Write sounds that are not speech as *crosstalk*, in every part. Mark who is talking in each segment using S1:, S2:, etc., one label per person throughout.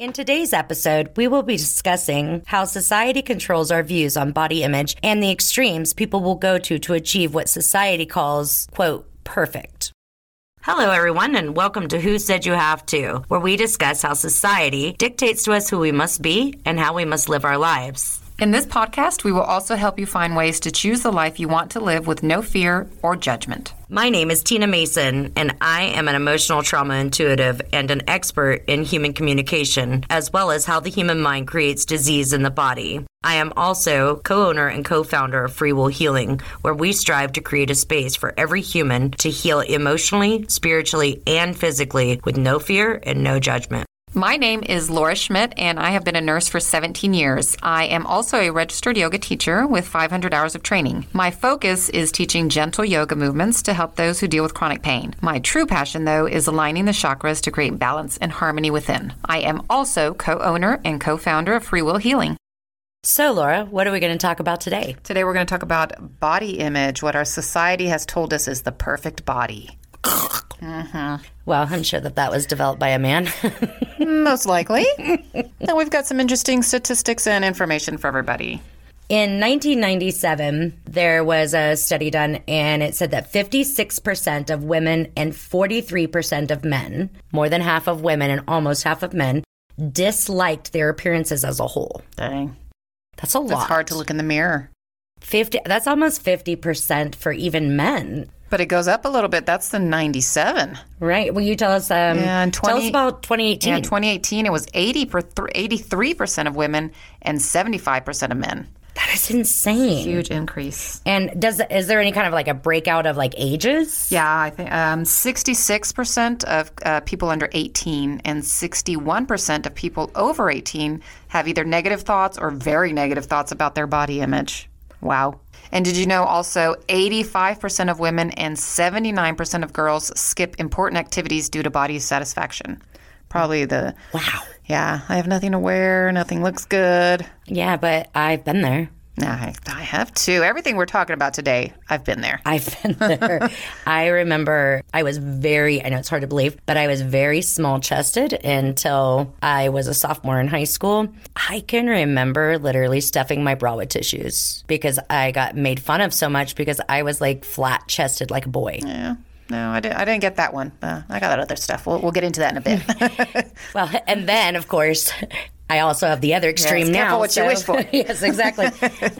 S1: In today's episode, we will be discussing how society controls our views on body image and the extremes people will go to to achieve what society calls, quote, perfect. Hello, everyone, and welcome to Who Said You Have To, where we discuss how society dictates to us who we must be and how we must live our lives.
S2: In this podcast, we will also help you find ways to choose the life you want to live with no fear or judgment.
S1: My name is Tina Mason, and I am an emotional trauma intuitive and an expert in human communication, as well as how the human mind creates disease in the body. I am also co owner and co founder of Free Will Healing, where we strive to create a space for every human to heal emotionally, spiritually, and physically with no fear and no judgment.
S2: My name is Laura Schmitt, and I have been a nurse for 17 years. I am also a registered yoga teacher with 500 hours of training. My focus is teaching gentle yoga movements to help those who deal with chronic pain. My true passion, though, is aligning the chakras to create balance and harmony within. I am also co owner and co founder of Free Will Healing.
S1: So, Laura, what are we going to talk about today?
S2: Today, we're going to talk about body image, what our society has told us is the perfect body. Mm-hmm.
S1: Well, I'm sure that that was developed by a man. *laughs*
S2: Most likely. now, we've got some interesting statistics and information for everybody.
S1: In 1997, there was a study done, and it said that 56% of women and 43% of men, more than half of women and almost half of men, disliked their appearances as a whole.
S2: Dang.
S1: That's a lot.
S2: It's hard to look in the mirror.
S1: 50 that's almost 50% for even men
S2: But it goes up a little bit. That's the 97.
S1: right will you tell us um
S2: Yeah, and
S1: tell us about 2018
S2: Yeah, in 2018, it was 80 per th- 83% of women and 75% of men.
S1: that is insane
S2: Huge increase.
S1: and does is there any kind of like a breakout of like ages
S2: Yeah, I think um, 66% of uh, people under 18 and 61% of people over 18 have either negative thoughts or very negative thoughts about their body image. Wow. And did you know also 85% of women and 79% of girls skip important activities due to body satisfaction? Probably the,
S1: wow
S2: yeah, I have nothing to wear, nothing looks good.
S1: yeah but i've been there
S2: I, I have too. Everything we're talking about today, I've been there.
S1: I've been there. *laughs* I remember I was very, I know it's hard to believe, but I was very small chested until I was a sophomore in high school. I can remember literally stuffing my bra with tissues because I got made fun of so much because I was like flat chested like a boy.
S2: Yeah. No, I didn't, I didn't get that one. Uh, I got that other stuff. We'll, we'll get into that in a bit. *laughs*
S1: Well, and then of course, I also have the other extreme
S2: Yes,
S1: now.
S2: what you wish for. *laughs*
S1: yes, exactly.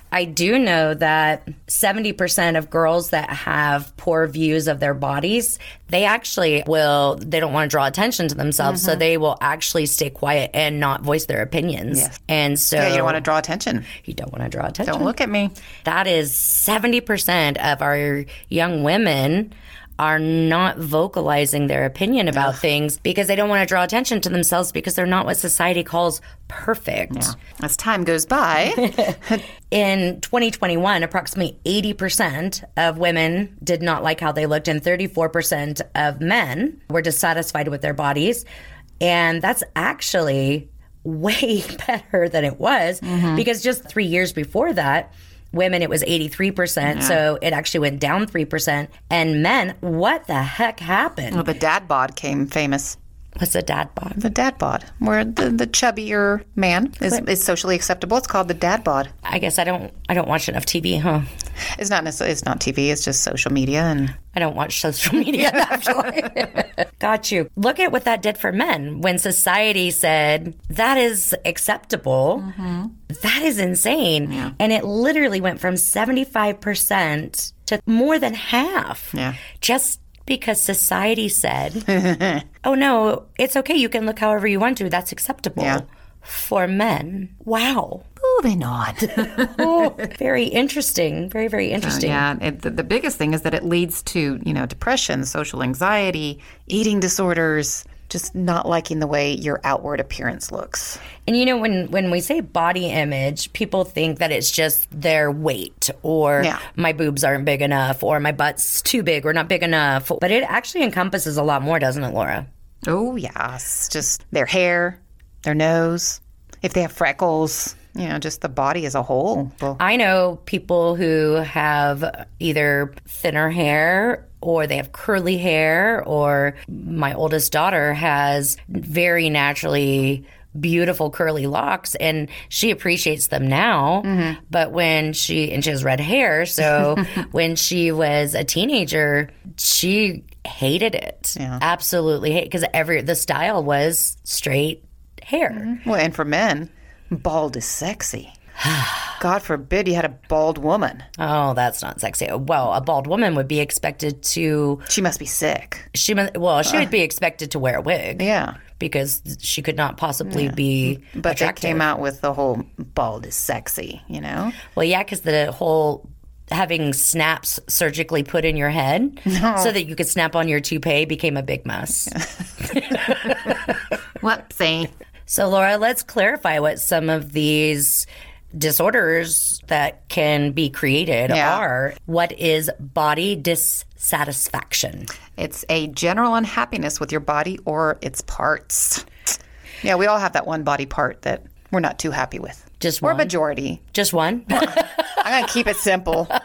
S1: *laughs* I do know that 70% of girls that have poor views of their bodies, they actually will, they don't want to draw attention to themselves.
S2: Mm-hmm.
S1: So they will actually stay quiet and not voice their opinions.
S2: Yes.
S1: And so
S2: yeah, you don't want to draw attention.
S1: you don't want to draw attention.
S2: Don't look at me.
S1: That is 70% of our young women are not vocalizing their opinion about things because they don't want to draw attention to themselves because they're not what society calls perfect.
S2: As time goes by, *laughs*
S1: In 2021, approximately 80% of women did not like how they looked, and 34% of men were dissatisfied with their bodies. And that's actually *laughs* way better than it was mm-hmm. because just three years before that, women, it was 83%. So it actually went down 3%. And men, what the heck happened?
S2: well, the dad bod came famous.
S1: What's a dad bod?
S2: The dad bod, where the, the chubbier man is, is socially acceptable. It's called the dad bod.
S1: I guess I don't I don't watch enough TV, huh?
S2: It's not necessarily, it's not TV. It's just social media and
S1: I don't watch social media *laughs* actually. *laughs* Got you. Look at what that did for men when society said that is acceptable. Mm-hmm. That is insane. And it literally went from 75% to more than half.
S2: Yeah.
S1: Just because society said, *laughs* *laughs* oh no, it's okay. You can look however you want to. That's acceptable.
S2: Yeah.
S1: For men. Wow.
S2: moving on. *laughs*
S1: Oh, very interesting. Very, very uh, interesting.
S2: yeah, it, the, the biggest thing is that it leads to you know depression, social anxiety, eating disorders, just not liking the way your outward appearance looks.
S1: And you know, when when we say body image, people think that it's just their weight or
S2: Yeah.
S1: my boobs aren't big enough or my butt's too big or not big enough. But it actually encompasses a lot more, doesn't it, Laura?
S2: Oh yes, just their hair, their nose, if they have freckles, you know, just the body as a whole. Well,
S1: I know people who have either thinner hair or they have curly hair, or my oldest daughter has very naturally beautiful curly locks and she appreciates them now.
S2: Mm-hmm.
S1: But when she, and she has red hair. So *laughs* when she was a teenager, she hated it. yeah. Absolutely hate because every, the style was straight hair.
S2: Well, and for men, bald is sexy. *sighs* God forbid you had a bald woman.
S1: Oh, that's not sexy. Well, a bald woman would be expected to,
S2: She must be sick.
S1: she, mu- well, she would be expected to wear a wig.
S2: Yeah.
S1: because she could not possibly be
S2: But
S1: attractive.
S2: they came out with the whole bald is sexy, you know?
S1: Well, yeah, because the whole having snaps surgically put in your head so that you could snap on your toupee became a big mess. *laughs* *laughs*
S2: Whoopsie.
S1: so, Laura, let's clarify what some of these disorders that can be created
S2: Yeah.
S1: are. What is body dissatisfaction?
S2: It's a general unhappiness with your body or its parts. Yeah, we all have that one body part that we're not too happy with.
S1: Just one
S2: Or
S1: one?
S2: majority.
S1: Just one? *laughs*
S2: I'm going to keep it simple. *laughs*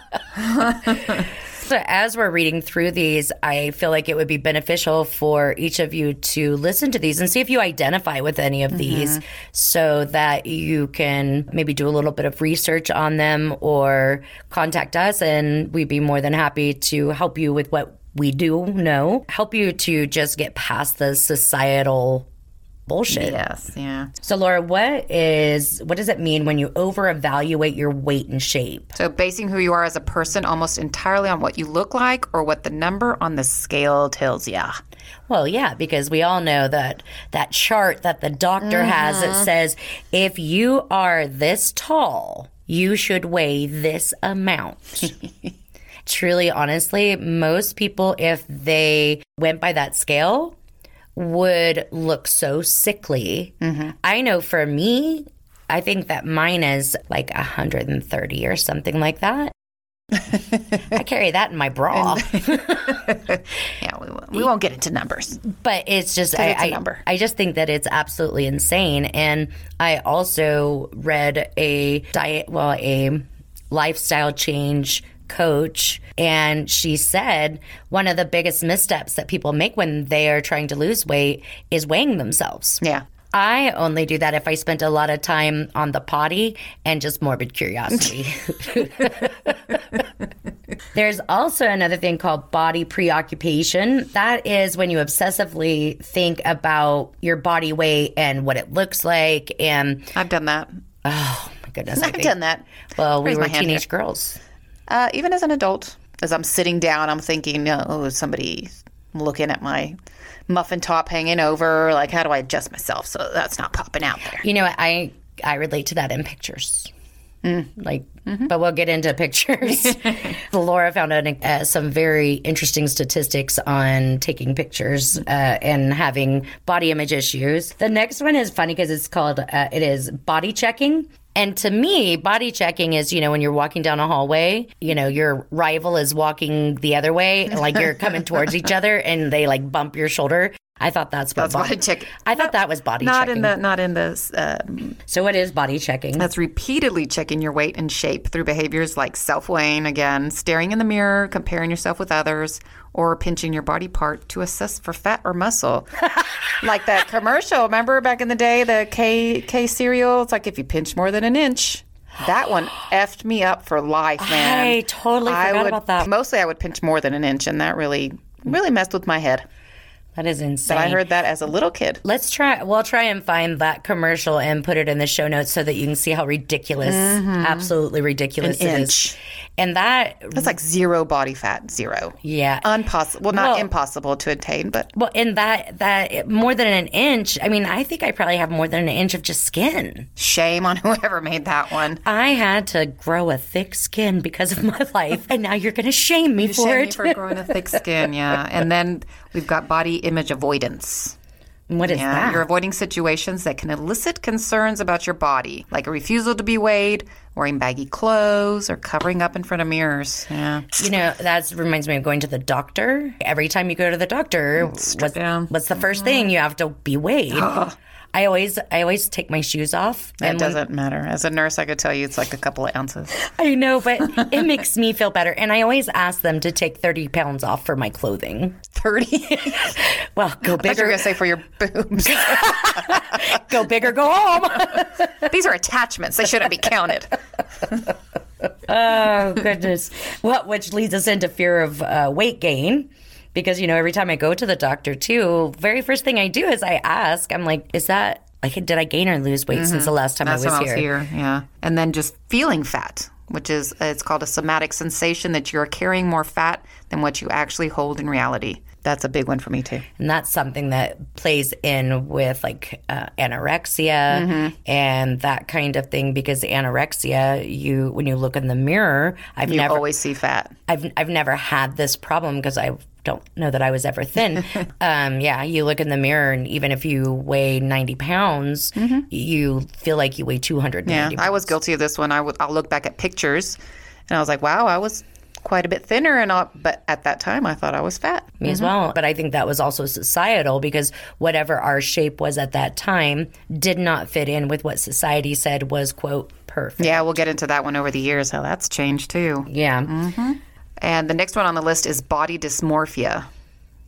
S1: So, as we're reading through these, I feel like it would be beneficial for each of you to listen to these and see if you identify with any of mm-hmm. these so that you can maybe do a little bit of research on them or contact us, and we'd be more than happy to help you with what we do know, help you to just get past the societal bullshit.
S2: yes, yeah.
S1: So, Laura, what is what does it mean when you over evaluate your weight and shape?
S2: So, basing who you are as a person almost entirely on what you look like or what the number on the scale tells you.
S1: Well, yeah, because we all know that that chart that the doctor has that mm-hmm. says if you are this tall, you should weigh this amount. *laughs* Truly, honestly, most people, if they went by that scale, would look so sickly. Mm-hmm. I know for me, I think that mine is like 130 or something like that. I *laughs* carry that in my bra. *laughs*
S2: Yeah, we, won't- we won't get into numbers.
S1: but it's just I,
S2: it's a
S1: I-
S2: number.
S1: I just think that it's absolutely insane and i also read a diet well a lifestyle change coach and she said one of the biggest missteps that people make when they are trying to lose weight is weighing themselves
S2: Yeah.
S1: I only do that if I spent a lot of time on the potty and just morbid curiosity. *laughs* *laughs* There's also another thing called body preoccupation. That is when you obsessively think about your body weight and what it looks like. And
S2: I've done that.
S1: oh my goodness, I
S2: I've
S1: think,
S2: done that.
S1: well, we
S2: Raise
S1: were
S2: my hand
S1: teenage girls.
S2: Uh, even as an adult, as I'm sitting down, I'm thinking, oh, somebody looking at my muffin top hanging over? Like, how do I adjust myself so that's not popping out there?
S1: You know, I I relate to that in pictures.
S2: Mm.
S1: Like,
S2: Mm-hmm.
S1: but we'll get into pictures. *laughs* *laughs* Laura found out uh, some very interesting statistics on taking pictures uh, and having body image issues. The next one is funny because it's called uh, it is body checking. And to me, body checking is, you know, when you're walking down a hallway, you know, your rival is walking the other way, like you're coming towards each other and they like bump your shoulder. I thought that's what
S2: That's body check.
S1: I thought that was body
S2: Not
S1: checking.
S2: in the not in the. Uh,
S1: so what is body checking?
S2: that's repeatedly checking your weight and shape through behaviors like self weighing again, staring in the mirror, comparing yourself with others, or pinching your body part to assess for fat or muscle. *laughs* like that commercial. Remember back in the day, the K K cereal. It's like if you pinch more than an inch. That one *gasps* effed me up for life, man.
S1: I totally forgot
S2: would,
S1: about that.
S2: Mostly, I would pinch more than an inch, and that really, really messed with my head.
S1: That is insane.
S2: But I heard that as a little kid.
S1: Let's try. We'll try and find that commercial and put it in the show notes so that you can see how ridiculous, mm-hmm. absolutely ridiculous
S2: An
S1: it is.
S2: Inch.
S1: And that,
S2: That's like zero body fat, zero.
S1: yeah.
S2: Impossible. Well, not
S1: Well-
S2: impossible to attain, but
S1: well, in that that more than an inch. I mean, I think I probably have more than an inch of just skin.
S2: shame on *laughs* whoever made that one.
S1: I had to grow a thick skin because of my life, and now you're going to shame me for
S2: Shame me
S1: it.
S2: for growing a thick skin, yeah. And then we've got body image avoidance.
S1: What is
S2: Yeah,
S1: that?
S2: you're avoiding situations that can elicit concerns about your body, like a refusal to be weighed, wearing baggy clothes, or covering up in front of mirrors. Yeah.
S1: You know, that reminds me of going to the doctor. Every time you go to the doctor, what's, what's the first mm-hmm. thing? You have to be weighed. *gasps* *gasps* I always I always take my shoes off.
S2: It
S1: and when-
S2: doesn't matter. As a nurse, I could tell you it's like a couple of ounces. *laughs*
S1: I know, but it makes me feel better. And I always ask them to take 30 pounds off for my clothing.
S2: 30? *laughs* *laughs*
S1: Well, go
S2: I thought you were going to say for your boobs.
S1: go big or go home.
S2: These are attachments. They shouldn't be counted.
S1: oh, goodness. Well, which leads us into fear of uh, weight gain. Because, you know, every time I go to the doctor, too, very first thing I do is I ask, I'm like, is that, like, did I gain or lose weight since the last time
S2: Mm-hmm.
S1: I was
S2: I was
S1: here?
S2: here. Yeah. And then just feeling fat, which is, it's called a somatic sensation that you're carrying more fat than what you actually hold in reality. That's a big one for me, too.
S1: And that's something that plays in with like uh, anorexia
S2: Mm-hmm.
S1: and that kind of thing. Because anorexia, you when you look in the mirror, I've
S2: You
S1: never,
S2: always see fat.
S1: I've, I've never had this problem because I don't know that I was ever thin. *laughs* um, yeah, you look in the mirror, and even if you weigh ninety pounds, you feel like you weigh two hundred.
S2: Mm-hmm. Yeah, I was guilty of this one. I would, I'll look back at pictures and I was like, wow, I was quite a bit thinner. And all, but at that time, I thought I was fat.
S1: me as well. But I think that was also societal because whatever our shape was at that time did not fit in with what society said was quote perfect.
S2: Yeah, we'll get into that one over the years, how that's changed too.
S1: Yeah.
S2: And the next one on the list is body dysmorphia.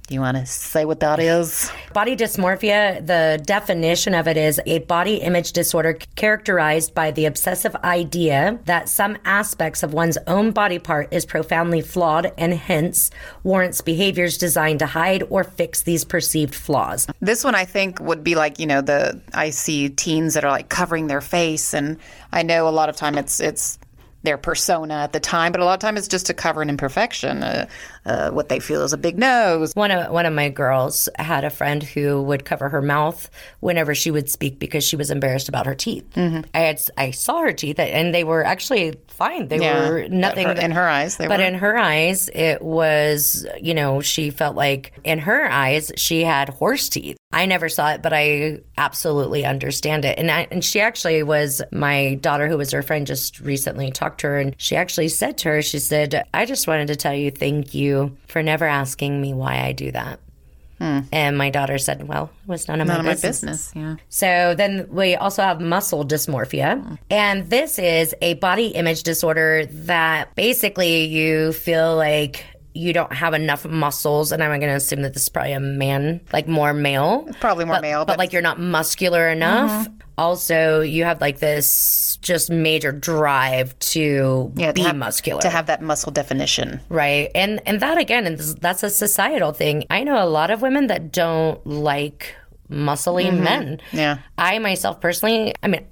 S2: You want to say what that is?
S1: Body dysmorphia, the definition of it is a body image disorder characterized by the obsessive idea that some aspects of one's own body part is profoundly flawed and hence warrants behaviors designed to hide or fix these perceived flaws.
S2: This one I think would be like, you know, the I see teens that are like covering their face and I know a lot of time it's it's their persona at the time, but a lot of time it's just to cover an imperfection, uh, uh, what they feel is a big nose.
S1: One of one of my girls had a friend who would cover her mouth whenever she would speak because she was embarrassed about her teeth. I had I saw her teeth and they were actually fine. They
S2: Yeah,
S1: were nothing
S2: in her eyes, they
S1: but
S2: were.
S1: in her eyes, it was you know she felt like in her eyes she had horse teeth. I never saw it, but I absolutely understand it. And I, and she actually was my daughter, who was her friend, just recently talked to her, and she actually said to her, she said, "I just wanted to tell you thank you for never asking me why I do that." And my daughter said, "Well, it was none of,
S2: Hmm. None
S1: my,
S2: of my
S1: business.
S2: business. Yeah.
S1: So then we also have muscle dysmorphia. And this is a body image disorder that basically you feel like you don't have enough muscles. And I'm going to assume that this is probably a man, like more male.
S2: Probably more
S1: but,
S2: male,
S1: But,
S2: but- Mm-hmm.
S1: like you're not muscular enough. Also, you have like this just major drive to
S2: Yeah, to
S1: be
S2: have-
S1: muscular
S2: To have that muscle definition.
S1: right and and that again is that's a societal thing i know a lot of women that don't like muscly men
S2: Yeah.
S1: i myself personally i mean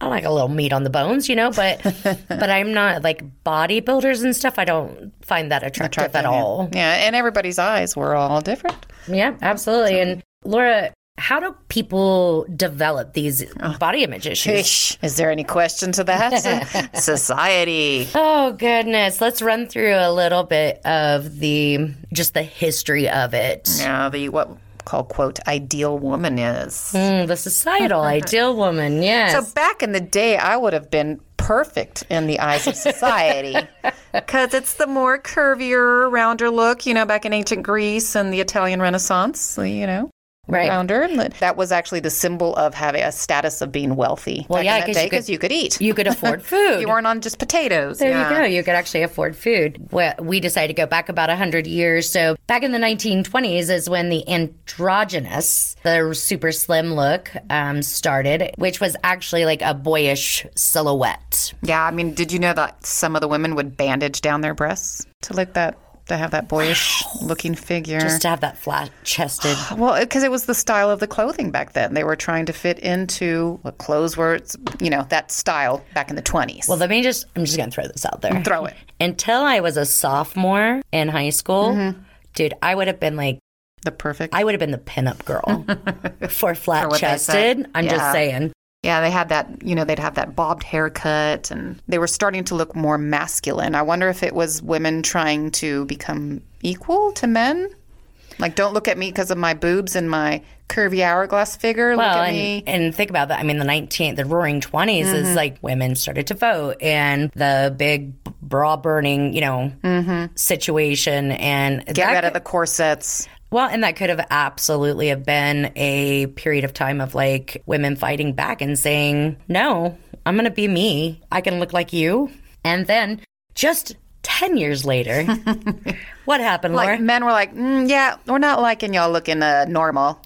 S1: I like a little meat on the bones, you know, but *laughs* but I'm not like bodybuilders and stuff. I don't find that attractive at all.
S2: Yeah, and everybody's eyes were all different.
S1: Yeah, absolutely. And Laura, how do people develop these oh. body image issues?
S2: Is there any question to that? *laughs* *laughs* Society.
S1: Oh goodness, let's run through a little bit of the just the history of it.
S2: Yeah, the what call quote ideal woman is.
S1: Mm, the societal *laughs* ideal woman, yes.
S2: So back in the day, I would have been perfect in the eyes of society *laughs* because it's the more curvier, rounder look. You know, back in ancient Greece and the Italian Renaissance, you know.
S1: Right.
S2: Rounder. That- was actually the symbol of having a status of being wealthy.
S1: Well, yeah,
S2: in that
S1: 'cause
S2: day
S1: you
S2: because you could eat.
S1: you could afford *laughs* food.
S2: You weren't on just potatoes.
S1: there
S2: Yeah.
S1: you go. You could actually afford food. We decided to go back about 100 years. So, back in the 1920s is when the androgynous, the super slim look, um, started, which was actually like a boyish silhouette.
S2: Yeah, I mean, did you know that some of the women would bandage down their breasts to look that to have that boyish looking figure?
S1: Just to have that flat chested. *sighs*
S2: well, because it was the style of the clothing back then. They were trying to fit into what clothes were, you know, that style back in the twenties.
S1: Well, let me just, I'm just going to throw this out there.
S2: throw it. *laughs*
S1: Until I was a sophomore in high school,
S2: Mm-hmm.
S1: dude, I would have been like,
S2: The perfect.
S1: I would have been the pinup girl *laughs* for flat chested. I'm just saying.
S2: Yeah, they had that. You know, they'd have that bobbed haircut, and they were starting to look more masculine. I wonder if it was women trying to become equal to men. Like, don't look at me because of my boobs and my curvy hourglass figure. look
S1: Well,
S2: at me.
S1: and, and think about that. I mean, the 19th, the roaring 20s
S2: Mm-hmm.
S1: is like women started to vote and the big bra burning, you know, situation. And
S2: Mm-hmm. Get rid of the corsets.
S1: Well, and that could have absolutely have been a period of time of like women fighting back and saying, "No, I'm going to be me. I can look like you." And then just 10 years later, *laughs* what happened, Laura?
S2: Like men were like, mm, yeah, we're not liking y'all looking uh, normal.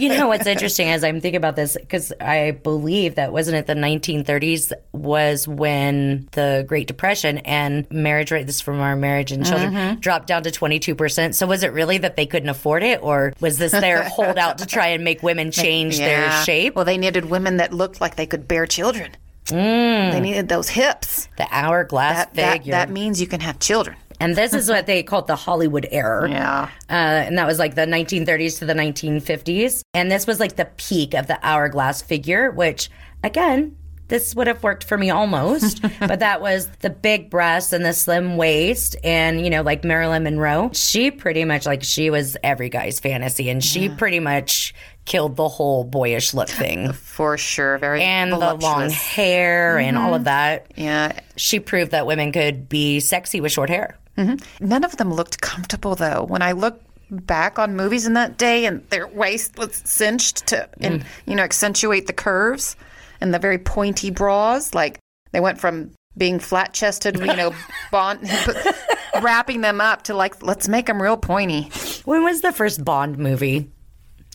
S1: you know what's *laughs* interesting as I'm thinking about this because I believe that wasn't it the 1930s was when the Great Depression and marriage rate this is from our marriage and children dropped down to 22 percent. So was it really that they couldn't afford it, or was this their *laughs* holdout to try and make women change their shape?
S2: Well, they needed women that looked like they could bear children. They needed those hips.
S1: The hourglass
S2: That, that,
S1: figure,
S2: that means you can have children.
S1: and this is what they *laughs* called the Hollywood era.
S2: Yeah.
S1: Uh, and that was like the 1930s to the 1950s. And this was like the peak of the hourglass figure, which again, this would have worked for me almost, *laughs* but that was the big breasts and the slim waist. And, you know, like Marilyn Monroe, she pretty much like she was every guy's fantasy and she pretty much killed the whole boyish look thing.
S2: For sure. Very
S1: And the long
S2: voluptuous.
S1: hair and all of mm-hmm. that.
S2: Yeah.
S1: She proved that women could be sexy with short hair. Mm-hmm.
S2: None of them looked comfortable though. When I look back on movies in that day and their waist was cinched to and mm. you know accentuate the curves and the very pointy bras like they went from being flat chested, you know, *laughs* bond *laughs* wrapping them up to like let's make them real pointy.
S1: When was the first Bond movie?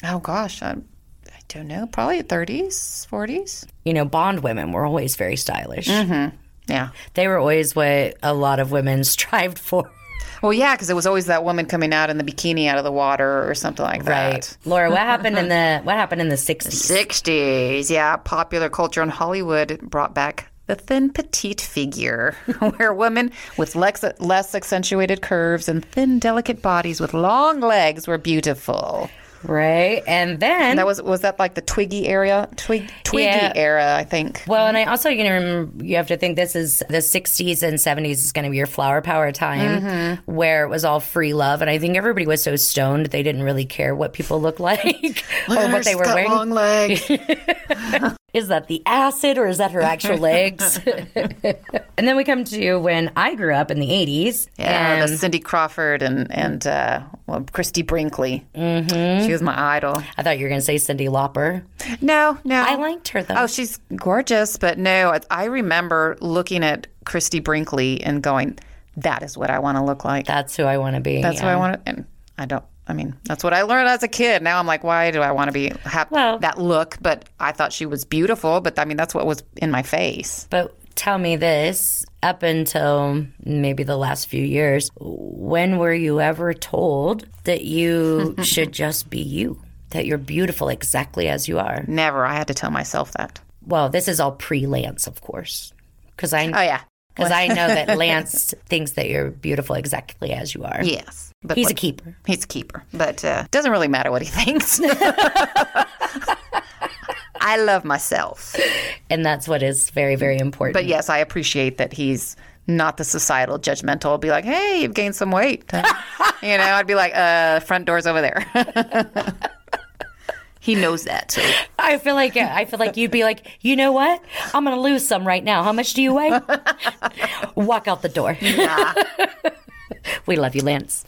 S2: Oh gosh, I, I don't know, probably 30s, 40s.
S1: You know, Bond women were always very stylish. Mm-hmm.
S2: Yeah.
S1: They were always what a lot of women *laughs* strived for.
S2: Well, yeah, because it was always that woman coming out in the bikini out of the water or something like that.
S1: Right. Laura, what happened in the *laughs* what happened in the 60s?
S2: 60s, yeah. Popular culture in Hollywood brought back the thin, petite figure, *laughs* where women with lex- less accentuated curves and thin, delicate bodies with long legs were beautiful.
S1: Right. And then
S2: That was was that like the Twiggy area, Twig, Twiggy
S1: Yeah.
S2: era, I think.
S1: well, and I also you know remember, you have to think this is the 60s and 70s is going to be your flower power time mm-hmm. where it was all free love and I think everybody was so stoned they didn't really care what people looked *laughs* like or what they were wearing.
S2: long legs. *laughs*
S1: Is that the acid or is that her actual legs? *laughs* *laughs* and then we come to when I grew up in the 80s.
S2: Yeah,
S1: and
S2: the Cindy Crawford and and uh, well, Christie Brinkley. Mm-hmm. She was my idol.
S1: I thought you were going to say Cyndi Lauper.
S2: No, no,
S1: I liked her though.
S2: Oh, she's gorgeous, but no, I- I remember looking at Christie Brinkley and going, "That is what I want to look like.
S1: That's who I want to be.
S2: That's who I want to." And I don't. I mean, that's what I learned as a kid. Now I'm like, why do I want to be have
S1: Well-
S2: that look? But I thought she was beautiful. But I mean, that's what was in my face.
S1: But tell me this up until maybe the last few years, when were you ever told that you *laughs* should just be you? That you're beautiful exactly as you are?
S2: Never. I had to tell myself that.
S1: Well, this is all pre Lance, of course. Because I,
S2: Oh yeah. *laughs*
S1: Because I know that *laughs* Lance thinks that you're beautiful exactly as you are.
S2: Yes. But
S1: He's a keeper.
S2: He's a keeper, but uh, doesn't really matter what he *laughs* thinks. I love myself,
S1: And that's what is very, very important.
S2: but yes, I appreciate that he's not the societal judgmental. Be like, hey, you've gained some weight. *laughs* you know, I'd be like, uh, front door's over there. *laughs* he knows that. So.
S1: I feel like I feel like you'd be like, you know what? I'm gonna lose some right now. How much do you weigh? Walk out the door. *laughs* we love you, Lance.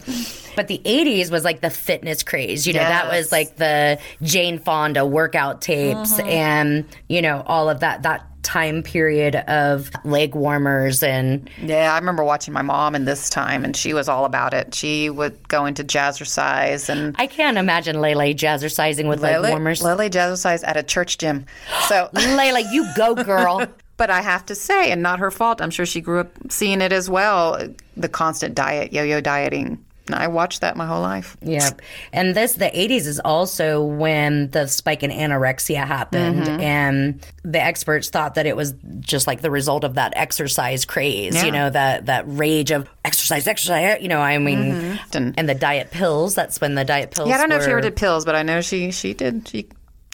S1: But the 80s was like the fitness craze. You know, that was like the Jane Fonda workout tapes mm-hmm. and, you know, all of that that time period of leg warmers and
S2: Yeah, I remember watching my mom in this time, and she was all about it. She would go into jazzercise and
S1: I can't imagine Lele jazzercising with leg warmers.
S2: Lele jazzercise at a church gym. So *laughs*
S1: Layla, you go, girl. *laughs*
S2: But I have to say, and not her fault, I'm sure she grew up seeing it as well the constant diet, yo yo dieting. I watched that my whole life.
S1: Yeah. And this, the 80s is also when the spike in anorexia happened.
S2: Mm-hmm.
S1: And the experts thought that it was just like the result of that exercise craze, you know, that, that rage of exercise, exercise, you know, I mean,
S2: And-
S1: and the diet pills. That's when the diet pills
S2: Mm-hmm. Yeah, I don't know if she
S1: were-
S2: ever did pills, but I know she she did. She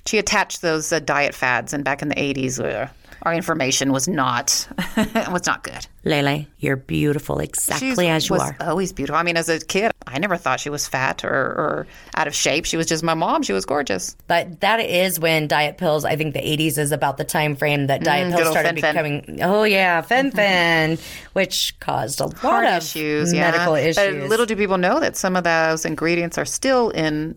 S2: she attached those uh, diet fads, and back in the '80s, uh, our information was not *laughs* was not good.
S1: Lele, you're beautiful exactly
S2: She
S1: as you
S2: was
S1: are.
S2: always beautiful. I mean, as a kid, I never thought she was fat or, or out of shape. She was just my mom. She was gorgeous.
S1: But that is when diet pills, I think the 80s is about the time frame that diet
S2: Mm,
S1: pills started becoming, oh yeah, fen-phen, which caused a lot
S2: Heart
S1: of
S2: issues,
S1: medical
S2: yeah.
S1: issues.
S2: But little do people know that some of those ingredients are still in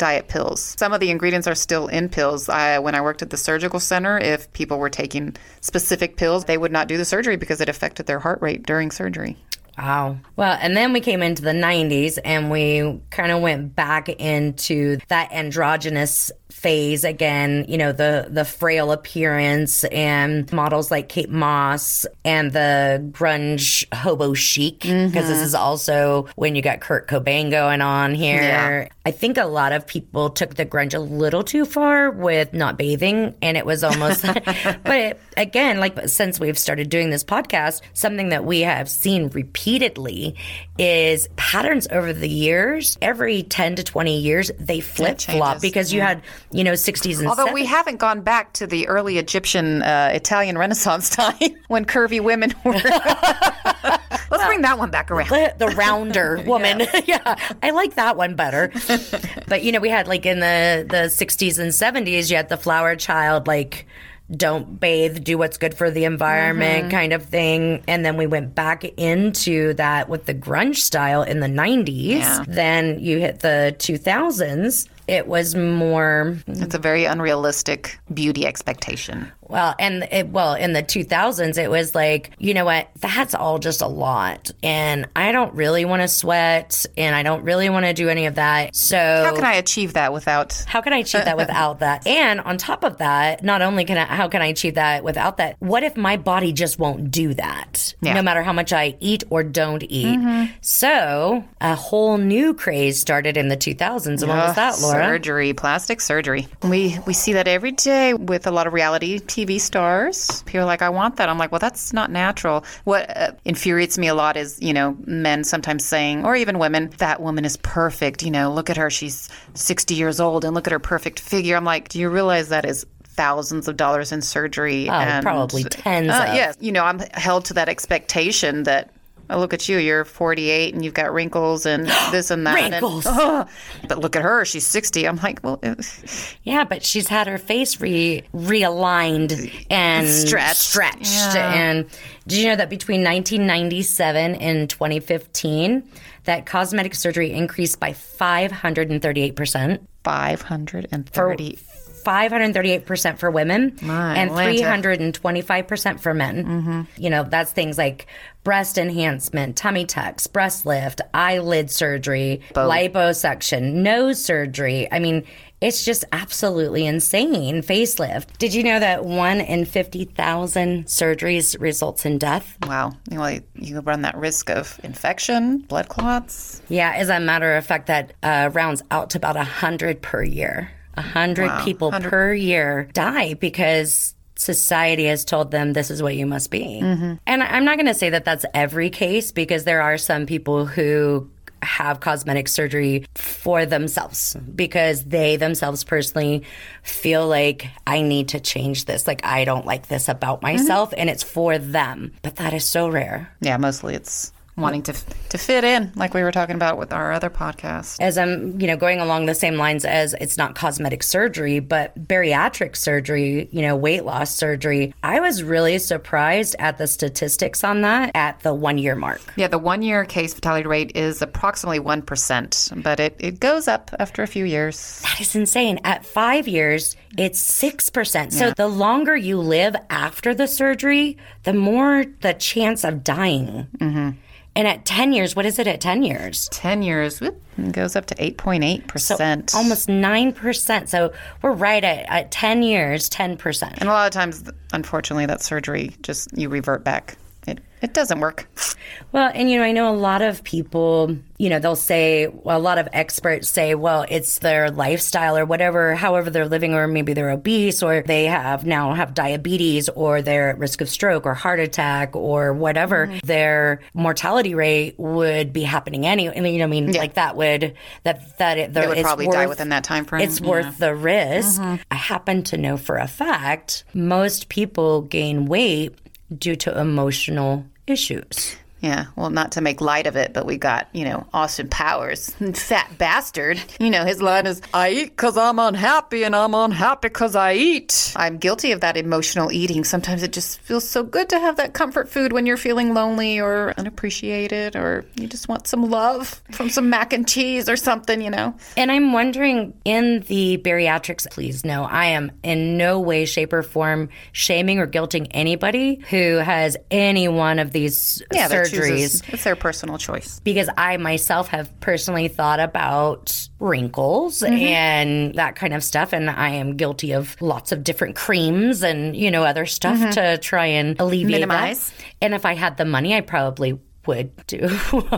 S2: diet pills. Some of the ingredients are still in pills. I, when I worked at the surgical center, if people were taking specific pills, they would not do the surgery because it affected their heart rate during surgery.
S1: Wow. Well, and then we came into the 90s and we kind of went back into that androgynous phase again, you know, the the frail appearance and models like Kate Moss and the grunge hobo chic because this mm-hmm. is also when you got Kurt Cobain going on here.
S2: Yeah.
S1: I think a lot of people took the grunge a little too far with not bathing and it was almost *laughs* *laughs* but again, like since we've started doing this podcast, something that we have seen repeatedly is patterns over the years. Every 10 to 20 years, they flip flop because you had, you know, 60s and
S2: Although
S1: 70s.
S2: we haven't gone back to the early Egyptian uh, Italian Renaissance *laughs* time when curvy women were. *laughs* Let's bring that one back around.
S1: the, the rounder *laughs* woman. yeah. I like that one better. but you know, we had like in the the 60s and 70s, you had the flower child like don't bathe, do what's good for the environment
S2: Mm-hmm.
S1: kind of thing. And then we went back into that with the grunge style in the 90s.
S2: Yeah.
S1: Then you hit the 2000s. It was more
S2: It's a very unrealistic beauty expectation.
S1: Well, and it, well, in the 2000s, it was like, you know what? That's all just a lot. And I don't really want to sweat and I don't really want to do any of that. So,
S2: How can I achieve that without? *laughs*
S1: how can I achieve that without that? *laughs* And on top of that, not only can I, how can I achieve that without that? What if my body just won't do that?
S2: Yeah.
S1: No matter how much I eat or don't eat. Mm-hmm. So a whole new craze started in the 2000s. And what was that, Laura?
S2: Surgery, plastic surgery. We we see that every day with a lot of reality TV stars. People are like, I want that. I'm like, well, that's not natural. What uh, infuriates me a lot is, you know, men sometimes saying, or even women, that woman is perfect. You know, look at her. She's 60 years old and look at her perfect figure. I'm like, do you realize that is thousands of dollars in surgery?
S1: Oh, probably tens
S2: Uh,
S1: of.
S2: yes. You know, I'm held to that expectation that. Oh, look at you. You're 48 and you've got wrinkles and *gasps* this and that. and-
S1: Wrinkles.
S2: Oh, *laughs* but look at her. She's 60. I'm like, well, uh,
S1: Yeah, but she's had her face re realigned and
S2: Stretched.
S1: stretched.
S2: Yeah.
S1: And did you know that between 1997 and 2015, that cosmetic surgery increased by 538 percent.
S2: 530.
S1: 538% for women
S2: My
S1: and 325% for men. You know, that's things like breast enhancement, tummy tucks, breast lift, eyelid surgery, liposuction, nose surgery. I mean, it's just absolutely insane. Facelift. Did you know that one in 50,000 surgeries results in death?
S2: Wow. You, you run that risk of infection, blood clots.
S1: Yeah, as a matter of fact, that uh, rounds out to about 100 per year. 100 people per year die because society has told them this is what you must be. Mm-hmm. And I'm not going to say that that's every case because there are some people who have cosmetic surgery for themselves because they themselves personally feel like I need to change this. Like I don't like this about myself mm-hmm. and it's for them. But that is so rare.
S2: Yeah, mostly it's wanting to to fit in, like we were talking about with our other podcast.
S1: as I'm, you know, going along the same lines as it's not cosmetic surgery, but bariatric surgery, you know, weight loss surgery. I was really surprised at the statistics on that at the one year mark.
S2: Yeah, the one year case fatality rate is approximately 1%, but it, it goes up after a few years.
S1: That is insane. At five years, it's 6%. So the longer you live after the surgery, the more the chance of dying. Mm-hmm. And at 10 years, what is it at 10 years?
S2: 10 years, whoop, it goes up to 8.8%.
S1: Almost 9%. So we're right at, at 10 years, 10%.
S2: And a lot of times, unfortunately, that surgery just, you revert back It, it doesn't work.
S1: Well, and you know, I know a lot of people, you know, they'll say, well, a lot of experts say, well, it's their lifestyle or whatever, however they're living, or maybe they're obese or they have now have diabetes or they're at risk of stroke or heart attack or whatever. Mm-hmm. Their mortality rate would be happening anyway. You know, I mean, yeah. like that would, that, that it,
S2: the, they would probably worth, die within that time frame.
S1: It's yeah. worth the risk. Mm-hmm. I happen to know for a fact most people gain weight due to emotional issues.
S2: Yeah, well, not to make light of it, but we got, you know, Austin Powers, *laughs* fat bastard. You know, his line is, I eat because I'm unhappy and I'm unhappy because I eat. I'm guilty of that emotional eating. Sometimes it just feels so good to have that comfort food when you're feeling lonely or unappreciated or you just want some love from some mac and cheese or something, you know?
S1: And I'm wondering in the bariatrics, please know, I am in no way, shape, or form shaming or guilting anybody who has any one of these yeah, surgeries surgeries.
S2: It's their personal choice.
S1: Because I myself have personally thought about wrinkles mm-hmm. and that kind of stuff. And I am guilty of lots of different creams and, you know, other stuff mm-hmm. to try and alleviate Minimize. that. And if I had the money, I probably would do *laughs* a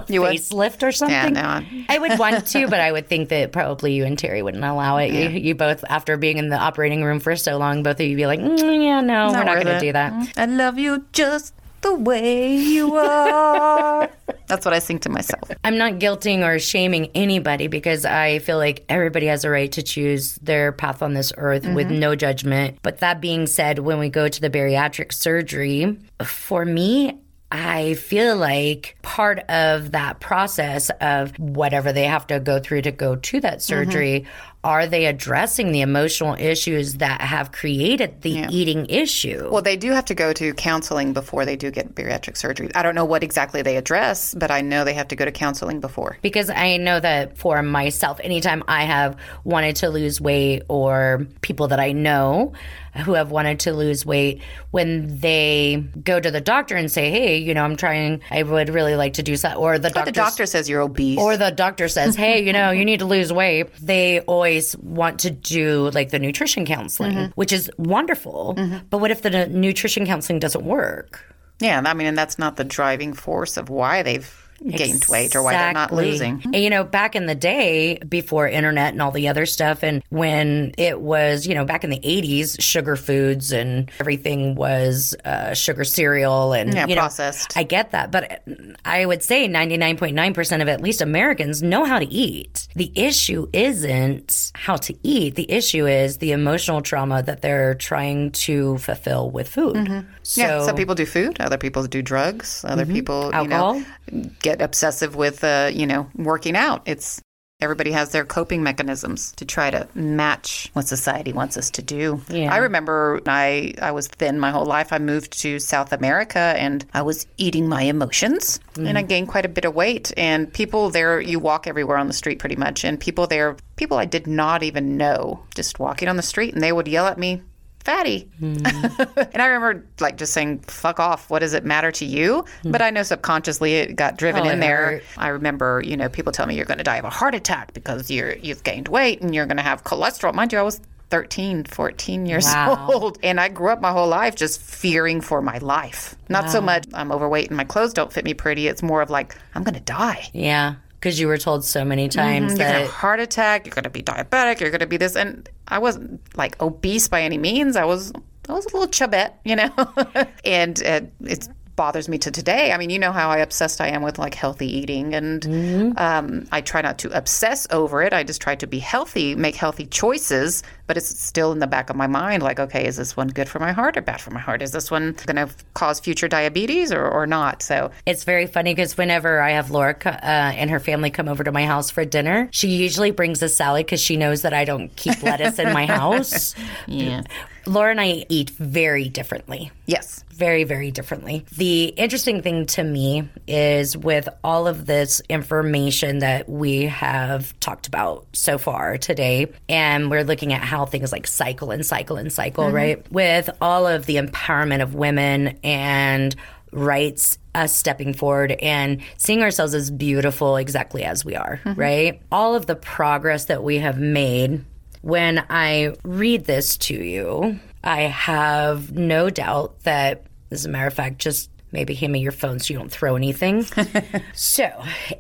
S1: you facelift would? or something. Yeah, no. I would want to, but I would think that probably you and Terry wouldn't allow it. Yeah. You, you, both, after being in the operating room for so long, both of you be like, mm, yeah, no, not we're not going to do that.
S2: I love you just the way you are. *laughs* That's what I sing to myself.
S1: I'm not guilting or shaming anybody because I feel like everybody has a right to choose their path on this earth mm-hmm. with no judgment. But that being said, when we go to the bariatric surgery, for me, I feel like part of that process of whatever they have to go through to go to that surgery mm-hmm are they addressing the emotional issues that have created the yeah. eating issue?
S2: Well, they do have to go to counseling before they do get bariatric surgery. I don't know what exactly they address, but I know they have to go to counseling before.
S1: Because I know that for myself, anytime I have wanted to lose weight or people that I know who have wanted to lose weight, when they go to the doctor and say, "Hey, you know, I'm trying. I would really like to do so," or the doctor,
S2: the doctor says you're obese,
S1: or the doctor says, "Hey, you know, you need to lose weight," *laughs* they always want to do like the nutrition counseling, mm-hmm. which is wonderful. Mm-hmm. But what if the nutrition counseling doesn't work?
S2: Yeah, I mean, and that's not the driving force of why they've gained exactly. weight or why they're not losing.
S1: And, you know, back in the day before internet and all the other stuff, and when it was, you know, back in the 80s, sugar foods and everything was uh, sugar cereal and,
S2: yeah,
S1: you
S2: processed.
S1: Know, I get that. But I would say 99.9% of at least Americans know how to eat. The issue isn't how to eat, the issue is the emotional trauma that they're trying to fulfill with food. Mm-hmm.
S2: So, yeah, some people do food, other people do drugs, other mm-hmm. people, Alcohol. you know, get obsessive with, uh, you know, working out. It's everybody has their coping mechanisms to try to match what society wants us to do. Yeah. I remember I I was thin my whole life. I moved to South America and I was eating my emotions mm. and I gained quite a bit of weight and people there you walk everywhere on the street pretty much and people there people I did not even know just walking on the street and they would yell at me fatty. Mm. *laughs* and I remember like just saying, fuck off. What does it matter to you? Mm. But I know subconsciously it got driven oh, in there. Hurt. I remember, you know, people tell me you're going to die of a heart attack because you're, you've gained weight and you're going to have cholesterol. Mind you, I was 13, 14 years wow. old. And I grew up my whole life just fearing for my life. Not wow. so much I'm overweight and my clothes don't fit me pretty. It's more of like, I'm going to die.
S1: Yeah because you were told so many mm-hmm. times
S2: mm-hmm.
S1: that
S2: you're gonna have a heart attack, you're going to be diabetic, you're going to be this, and I wasn't like obese by any means. I was I was a little chubette, you know, *laughs* and it, it's bothers me to today. I mean, you know how I obsessed I am with like healthy eating, and mm-hmm. um, I try not to obsess over it. I just try to be healthy, make healthy choices, but it's still in the back of my mind. Like, okay, is this one good for my heart or bad for my heart? Is this one going to cause future diabetes or, or not? So
S1: it's very funny because whenever I have Laura uh, and her family come over to my house for dinner, she usually brings a salad because she knows that I don't keep lettuce in my house. *laughs*
S2: yeah.
S1: Laura and I eat very differently.
S2: Yes.
S1: Very, very differently. The interesting thing to me is with all of this information that we have talked about so far today, and we're looking at how things like cycle and cycle and cycle, mm-hmm. right? With all of the empowerment of women and rights us stepping forward and seeing ourselves as beautiful exactly as we are, mm-hmm. right? All of the progress that we have made when I read this to you, I have no doubt that, as a matter of fact, just maybe hand me your phone so you don't throw anything. *laughs* so,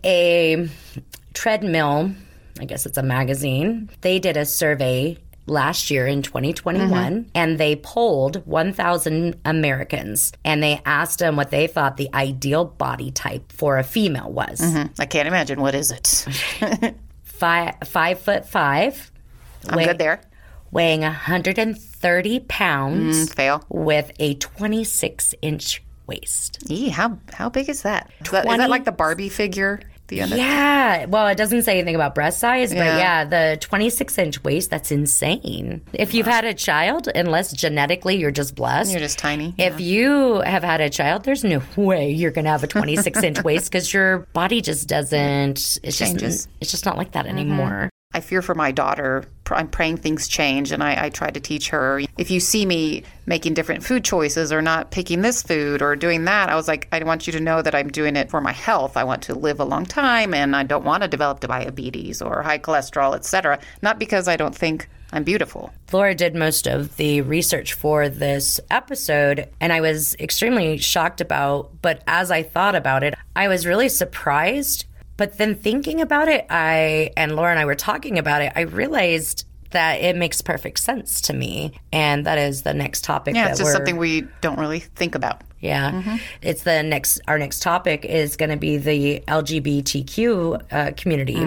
S1: a treadmill, I guess it's a magazine, they did a survey last year in 2021 and they polled 1,000 Americans and they asked them what they thought the ideal body type for a female was.
S2: I can't imagine. What is it? *laughs*
S1: Five, five foot five,
S2: I'm good there.
S1: weighing 130 pounds
S2: Mm, fail.
S1: with a 26 inch waist.
S2: Eee, how how big is that? Is that, is that like the Barbie figure? The end
S1: Yeah. Well, it doesn't say anything about breast size, but
S2: Yeah.
S1: yeah, the 26 inch waist, that's insane. If you've had a child, unless genetically you're just blessed,
S2: You're just tiny.
S1: if you have had a child, there's no *laughs* way you're going to have a 26 inch waist because your body just doesn't, it's
S2: Changes.
S1: just, it's just not like that mm-hmm. anymore.
S2: I fear for my daughter. I'm praying things change, and I, I try to teach her. If you see me making different food choices or not picking this food or doing that, I was like, I want you to know that I'm doing it for my health. I want to live a long time, and I don't want to develop diabetes or high cholesterol, etc. Not because I don't think I'm beautiful.
S1: Laura did most of the research for this episode, and I was extremely shocked about. But as I thought about it, I was really surprised. But then thinking about it, I and Laura and I were talking about it, I realized that it makes perfect sense to me. And that is the next topic
S2: Yeah,
S1: that
S2: it's just something we don't really think about.
S1: yeah, it's the next. Our next topic is going to be the LGBTQ uh, community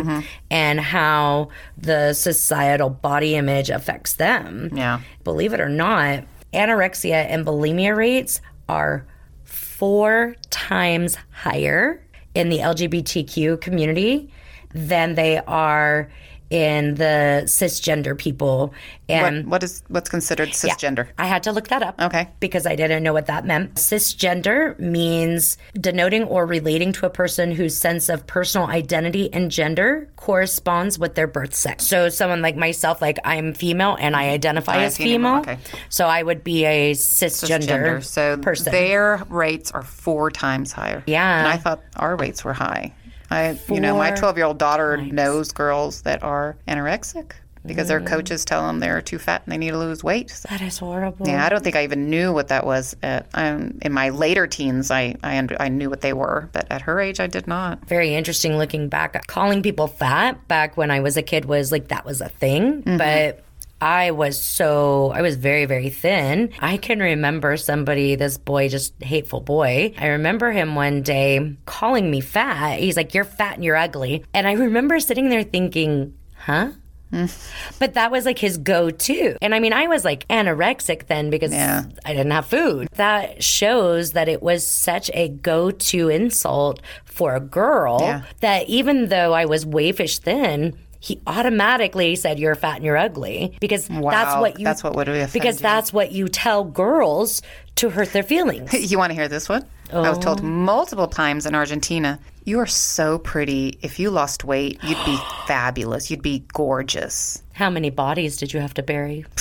S1: and how the societal body image affects them.
S2: Yeah.
S1: believe it or not, anorexia and bulimia rates are four times higher in the LGBTQ community than they are in the cisgender people. And
S2: What, what is what's considered cisgender?
S1: I had to look that up.
S2: Okay.
S1: Because I didn't know what that meant. Cisgender means denoting or relating to a person whose sense of personal identity and gender corresponds with their birth sex. So someone like myself, like I'm female and I identify
S2: I
S1: as
S2: female,
S1: female.
S2: okay.
S1: So I would be a cisgender,
S2: Gender. So
S1: person.
S2: their rates are four times higher.
S1: Yeah.
S2: And I thought our rates were high. I, you know, my 12 year old daughter knows girls that are anorexic because
S1: Mm.
S2: their coaches tell them they're too fat and they need to lose weight. So,
S1: that is horrible.
S2: yeah, I don't think I even knew what that was. At, um, in my later teens, I I, I knew what they were, but at her age, I did not.
S1: very interesting looking back. Calling people fat back when I was a kid was like that was a thing, but I was so I was very very thin. I can remember somebody this boy just hateful boy. I remember him one day calling me fat. He's like you're fat and you're ugly. And I remember sitting there thinking, "Huh?" *laughs* But that was like his go to. And I mean, I was like anorexic then because
S2: Yeah.
S1: I didn't have food. That shows that it was such a go to insult for a girl
S2: Yeah.
S1: that even though I was waifish thin, he automatically said you're fat and you're ugly because that's what you
S2: that's what would offend
S1: because
S2: you.
S1: that's what you tell girls to hurt their feelings. *laughs*
S2: You want to hear this one? I was
S1: Oh.
S2: told multiple times in Argentina, you are so pretty. If you lost weight, you'd be *gasps* fabulous. You'd be gorgeous.
S1: How many bodies did you have to bury? *sighs*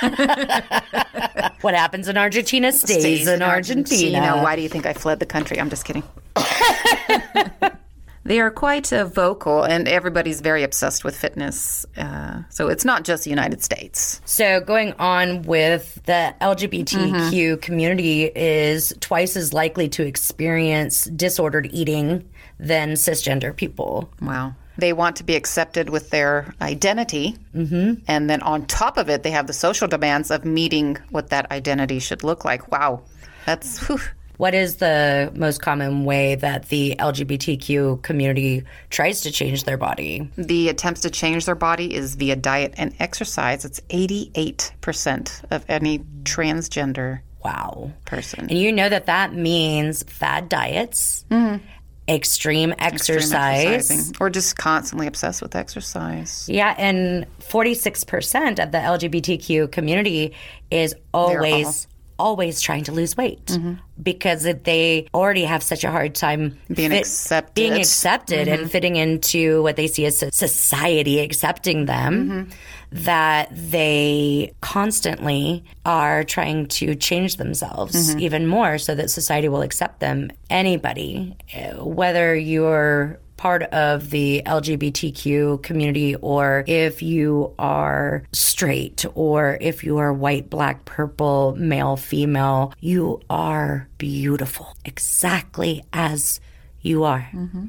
S1: *laughs* what happens in Argentina stays, in Argentina.
S2: Why do you think I fled the country? I'm just kidding. *laughs* they are quite uh, vocal, and everybody's very obsessed with fitness. Uh, so it's not just the United States.
S1: So, going on with the LGBTQ community is twice as likely to experience disordered eating than cisgender people.
S2: Wow. They want to be accepted with their identity. Mm-hmm. And then on top of it, they have the social demands of meeting what that identity should look like. Wow. That's. Whew.
S1: What is the most common way that the LGBTQ community tries to change their body?
S2: The attempts to change their body is via diet and exercise. It's 88% of any transgender
S1: Wow.
S2: person.
S1: And you know that that means fad diets, mm-hmm. extreme, exercise.
S2: Exercising. Or just constantly obsessed with exercise.
S1: Yeah, and 46% of the LGBTQ community is always always trying to lose weight because they already have such a hard time
S2: Mm-hmm. Being accepted.
S1: being accepted
S2: Mm-hmm.
S1: and fitting into what they see as so- society accepting them
S2: Mm-hmm.
S1: that they constantly are trying to change themselves
S2: Mm-hmm.
S1: even more so that society will accept them anybody eh, whether you're part of the LGBTQ community or if you are straight or if you are white, black, purple, male, female, you are beautiful exactly as you are. Mm-hmm.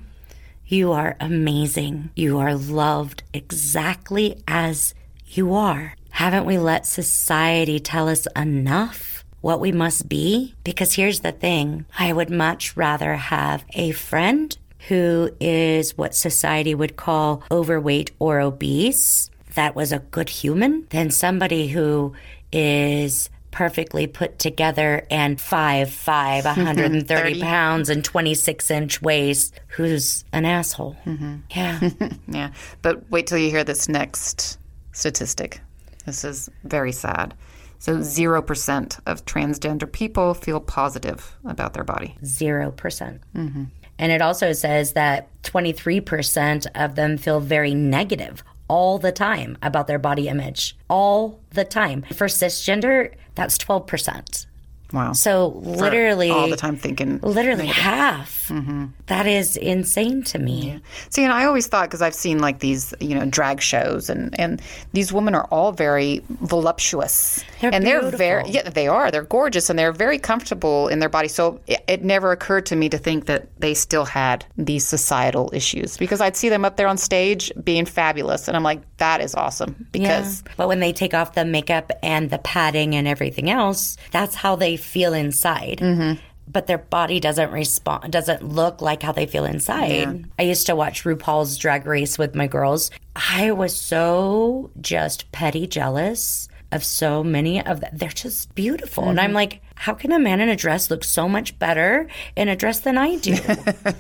S1: You are amazing. You are loved exactly as you are. Haven't we let society tell us enough what we must be? Because here's the thing I would much rather have a friend who is what society would call overweight or obese, that was a good human, than somebody who is perfectly put together and five, five, 130 *laughs* pounds and 26 inch waist, who's an asshole. Mm-hmm. Yeah. *laughs*
S2: Yeah. But wait till you hear this next statistic. This is very sad. So, 0% of transgender people feel positive about their body.
S1: 0%. percent mm-hmm. And it also says that 23% of them feel very negative all the time about their body image. All the time. For cisgender, that's 12%.
S2: Wow.
S1: So literally,
S2: all the time thinking.
S1: literally half. Mm-hmm. That is insane to me.
S2: See, and I always thought because I've seen like these, you know, drag shows, and and these women are all very voluptuous,
S1: They're
S2: and they're very yeah, they are. They're gorgeous, and they're very comfortable in their body. So it, it never occurred to me to think that they still had these societal issues because I'd see them up there on stage being fabulous, and I'm like, that is awesome because
S1: But when they take off the makeup and the padding and everything else, that's how they feel inside.
S2: Mm-hmm.
S1: But their body doesn't respond, doesn't look like how they feel inside. I used to watch RuPaul's Drag Race with my girls. I was so just petty jealous of so many of them. They're just beautiful. And
S2: Mm-hmm.
S1: I'm like, how can a man in a dress look so much better in a dress than I do? *laughs*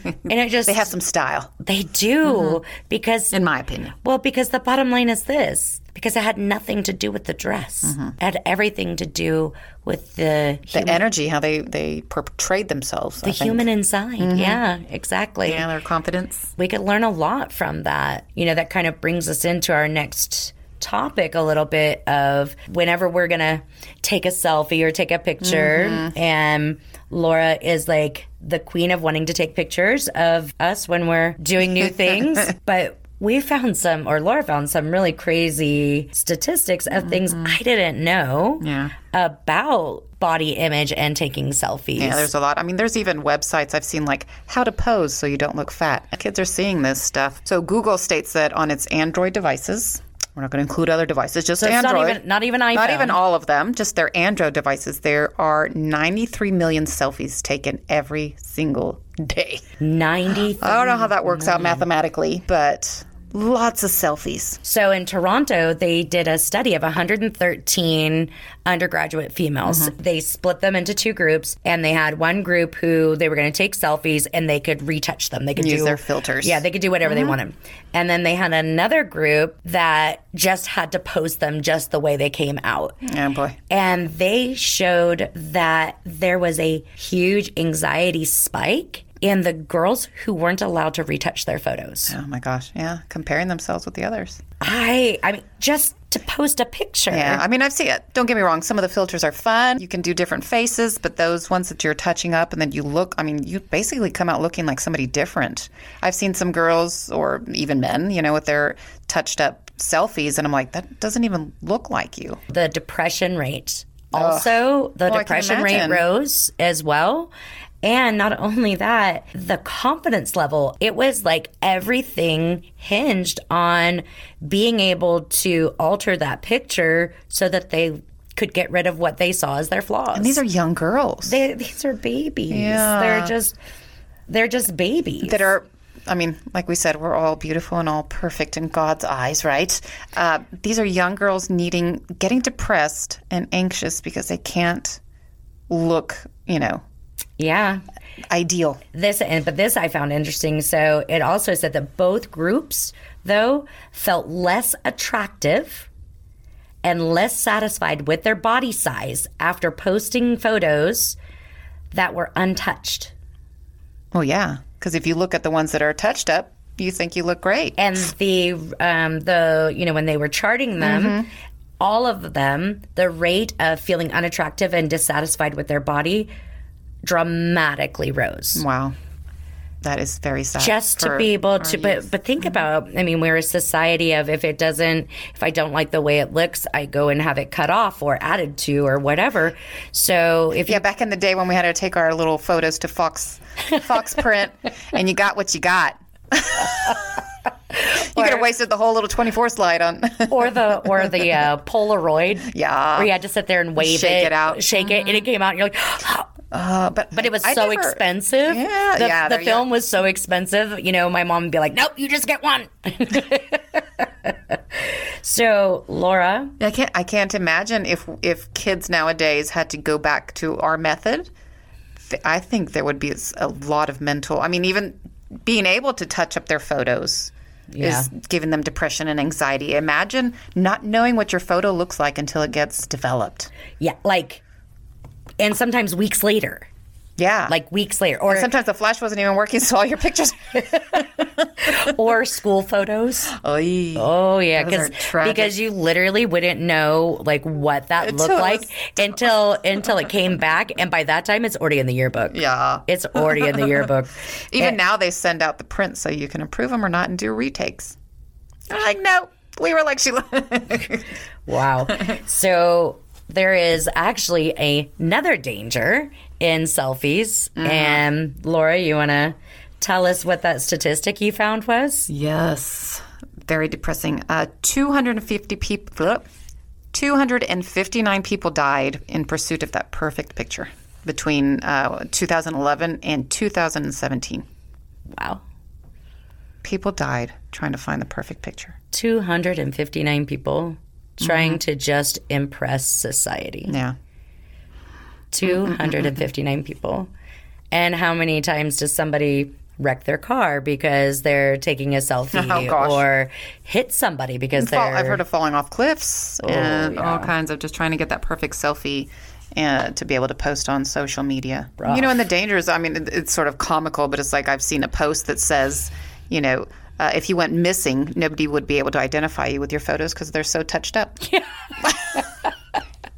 S1: and it just,
S2: they have some style,
S1: they do mm-hmm. because
S2: in my opinion.
S1: well, because the bottom line is this because it had nothing to do with the dress, mm-hmm. it had everything to do with the,
S2: The energy, how they they portrayed themselves,
S1: the human inside. Mm-hmm. Yeah, exactly.
S2: yeah, their confidence.
S1: We could learn a lot from that. You know, that kind of brings us into our next topic a little bit of whenever we're going to take a selfie or take a picture mm-hmm. and Laura is like the queen of wanting to take pictures of us when we're doing new things, *laughs* but we found some or Laura found some really crazy statistics of things mm-hmm. I didn't know
S2: Yeah.
S1: about body image and taking selfies.
S2: Yeah, there's a lot. I mean, there's even websites I've seen like how to pose so you don't look fat. Kids are seeing this stuff. So Google states that on its Android devices, we're not going to include other devices, just
S1: it's not
S2: Android.
S1: even not even iPhone.
S2: Not even all of them, just their Android devices. There are 93 million selfies taken every single day.
S1: 90
S2: I don't know how that works out mathematically, but lots of selfies.
S1: So in Toronto, they did a study of 113 undergraduate females.
S2: Mm-hmm.
S1: They split them into two groups, and they had one group who they were going to take selfies and they could retouch them. They could
S2: Use
S1: do
S2: their filters.
S1: Yeah, they could do whatever they wanted. And then they had another group that just had to post them just the way they came out.
S2: Oh boy.
S1: And they showed that there was a huge anxiety spike in the girls who weren't allowed to retouch their photos.
S2: Oh my gosh. Yeah. Comparing themselves with the others.
S1: I I mean just to post a picture.
S2: Yeah, I mean, I've seen it. Don't get me wrong. Some of the filters are fun. You can do different faces, but those ones that you're touching up and then you look, I mean, you basically come out looking like somebody different. I've seen some girls or even men, you know, with their touched up selfies, and I'm like, that doesn't even look like you.
S1: the depression rate also the
S2: Well,
S1: depression rate rose as well and not only that the confidence level it was like everything hinged on being able to alter that picture so that they could get rid of what they saw as their flaws And
S2: These are young girls
S1: they, these are babies
S2: Yeah.
S1: they're just they're just babies
S2: that are. I mean, like we said, we're all beautiful and all perfect in God's eyes, right? Uh, these are young girls needing, getting depressed and anxious because they can't look, you know,
S1: yeah
S2: ideal.
S1: this and but this I found interesting. So it also said that both groups though felt less attractive and less satisfied with their body size after posting photos that were untouched.
S2: Well, yeah, because if you look at the ones that are touched up, you think you look great.
S1: And the um the you know when they were charting them all of them the rate of feeling unattractive and dissatisfied with their body dramatically rose.
S2: Wow. that is very sad.
S1: just to be able to
S2: youth.
S1: but but think about i mean we're a society of if it doesn't if i don't like the way it looks i go and have it cut off or added to or whatever so if
S2: Yeah, back in the day when we had to take our little photos to Fox Fox *laughs* print, and you got what you got. *laughs* you could have wasted the whole little twenty-four slide on. *laughs*
S1: or the or the uh, polaroid
S2: Yeah.
S1: where you had to sit there and wave
S2: Shake it out. Mm-hmm.
S1: shake it and it came out and you're like
S2: uh, but
S1: but it was
S2: I
S1: so
S2: never-
S1: expensive
S2: Yeah,
S1: the,
S2: yeah,
S1: the film was so expensive you know my mom would be like nope you just get one *laughs* so laura
S2: I can't. I can't imagine if if kids nowadays had to go back to our method. I think there would be a lot of mental. I mean, even being able to touch up their photos is giving them depression and anxiety. Imagine not knowing what your photo looks like until it gets developed.
S1: yeah like and sometimes weeks later
S2: Yeah,
S1: like weeks later or
S2: sometimes the flash wasn't even working, so all your pictures. *laughs*
S1: or school photos
S2: Oy.
S1: Oh yeah,
S2: are
S1: because because you literally wouldn't know like what that
S2: Until
S1: looked like until until it came back, and by that time it's already in the yearbook.
S2: Yeah.
S1: it's already in the yearbook. *laughs*
S2: Even eh. now, they send out the prints so you can approve them or not and do retakes. I'm like, no, we were like she. *laughs*
S1: Wow. so there is actually another danger in selfies,
S2: Mm-hmm.
S1: and Laura, you want to tell us what that statistic you found was?
S2: Yes. Very depressing. Uh, 250 people, 259 people died in pursuit of that perfect picture between uh, 2011 and 2017.
S1: Wow,
S2: People died trying to find the perfect picture.
S1: two hundred and fifty nine people trying to just impress society.
S2: Yeah.
S1: 259 *laughs* people. And how many times does somebody wreck their car because they're taking a *laughs* selfie
S2: Oh,
S1: or hit somebody because
S2: Fall,
S1: they're
S2: I've heard of falling off cliffs and all kinds of just trying to get that perfect selfie uh, to be able to post on social media. You know, and the dangers, I mean, it- it's sort of comical, but it's like I've seen a post that says, you know, uh, if you went missing, nobody would be able to identify you with your photos because they're so touched up. *laughs*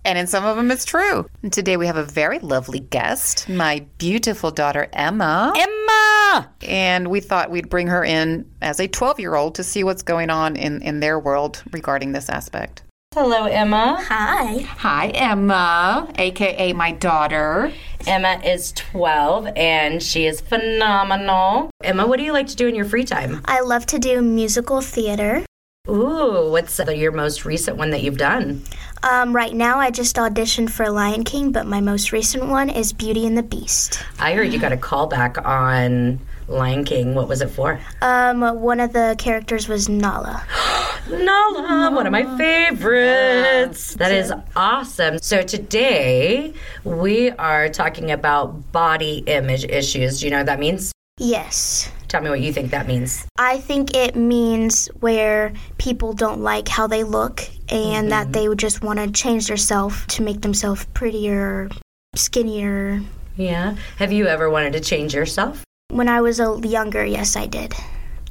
S2: and in some of them, it's true. And today we have a very lovely guest, my beautiful daughter, Emma.
S1: Emma!
S2: And we thought we'd bring her in as a 12 year old to see what's going on in, in their world regarding this aspect.
S1: Hello, Emma.
S3: Hi.
S2: Hi, Emma, aka my daughter.
S1: Emma is 12 and she is phenomenal. Emma, what do you like to do in your free time?
S3: I love to do musical theater.
S1: Ooh, what's your most recent one that you've done?
S3: Um, right now, I just auditioned for Lion King, but my most recent one is Beauty and the Beast.
S1: I heard you got a callback on Lion King. What was it for?
S3: Um, one of the characters was Nala. *gasps*
S1: Nala, one of my favorites. That is awesome. So today we are talking about body image issues. Do you know what that means?
S3: Yes.
S1: Tell me what you think that means.
S3: I think it means where people don't like how they look and that they would just want to change themselves to make themselves prettier, skinnier.
S1: Yeah. Have you ever wanted to change yourself?
S3: When I was a younger, yes, I did.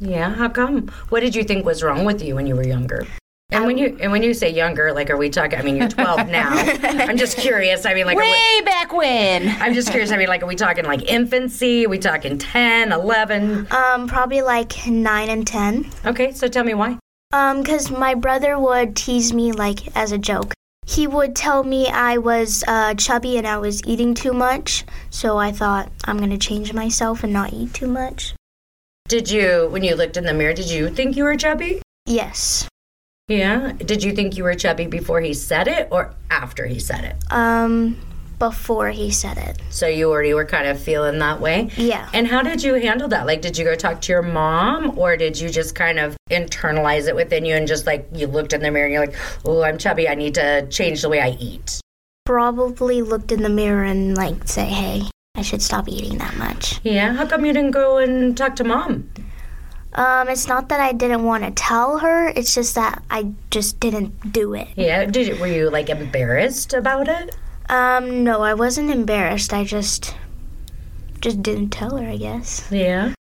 S1: Yeah. How come? What did you think was wrong with you when you were younger? And when you and when you say younger, like, are we talking? I mean, you're 12 *laughs* now. I'm just curious. I mean, like, way we,
S2: back when.
S1: I'm just curious. I mean, like, are we talking like infancy? Are we talking 10, 11?
S3: Um, probably like 9 and 10.
S1: Okay, so tell me why.
S3: Um, cause my brother would tease me like as a joke. He would tell me I was uh, chubby and I was eating too much, so I thought I'm gonna change myself and not eat too much.
S1: Did you, when you looked in the mirror, did you think you were chubby?
S3: Yes.
S1: Yeah. Did you think you were chubby before he said it or after he said it?
S3: Um, before he said it.
S1: So you already were kind of feeling that way?
S3: Yeah.
S1: And how did you handle that? Like, did you go talk to your mom or did you just kind of internalize it within you and just like you looked in the mirror and you're like, oh, I'm chubby. I need to change the way I eat?
S3: Probably looked in the mirror and like say, hey, I should stop eating that much.
S1: Yeah. How come you didn't go and talk to mom?
S3: Um, it's not that I didn't want to tell her, it's just that I just didn't do it.
S1: Yeah. Did you, were you like embarrassed about it?
S3: Um, no, I wasn't embarrassed. I just just didn't tell her, I guess.
S1: Yeah.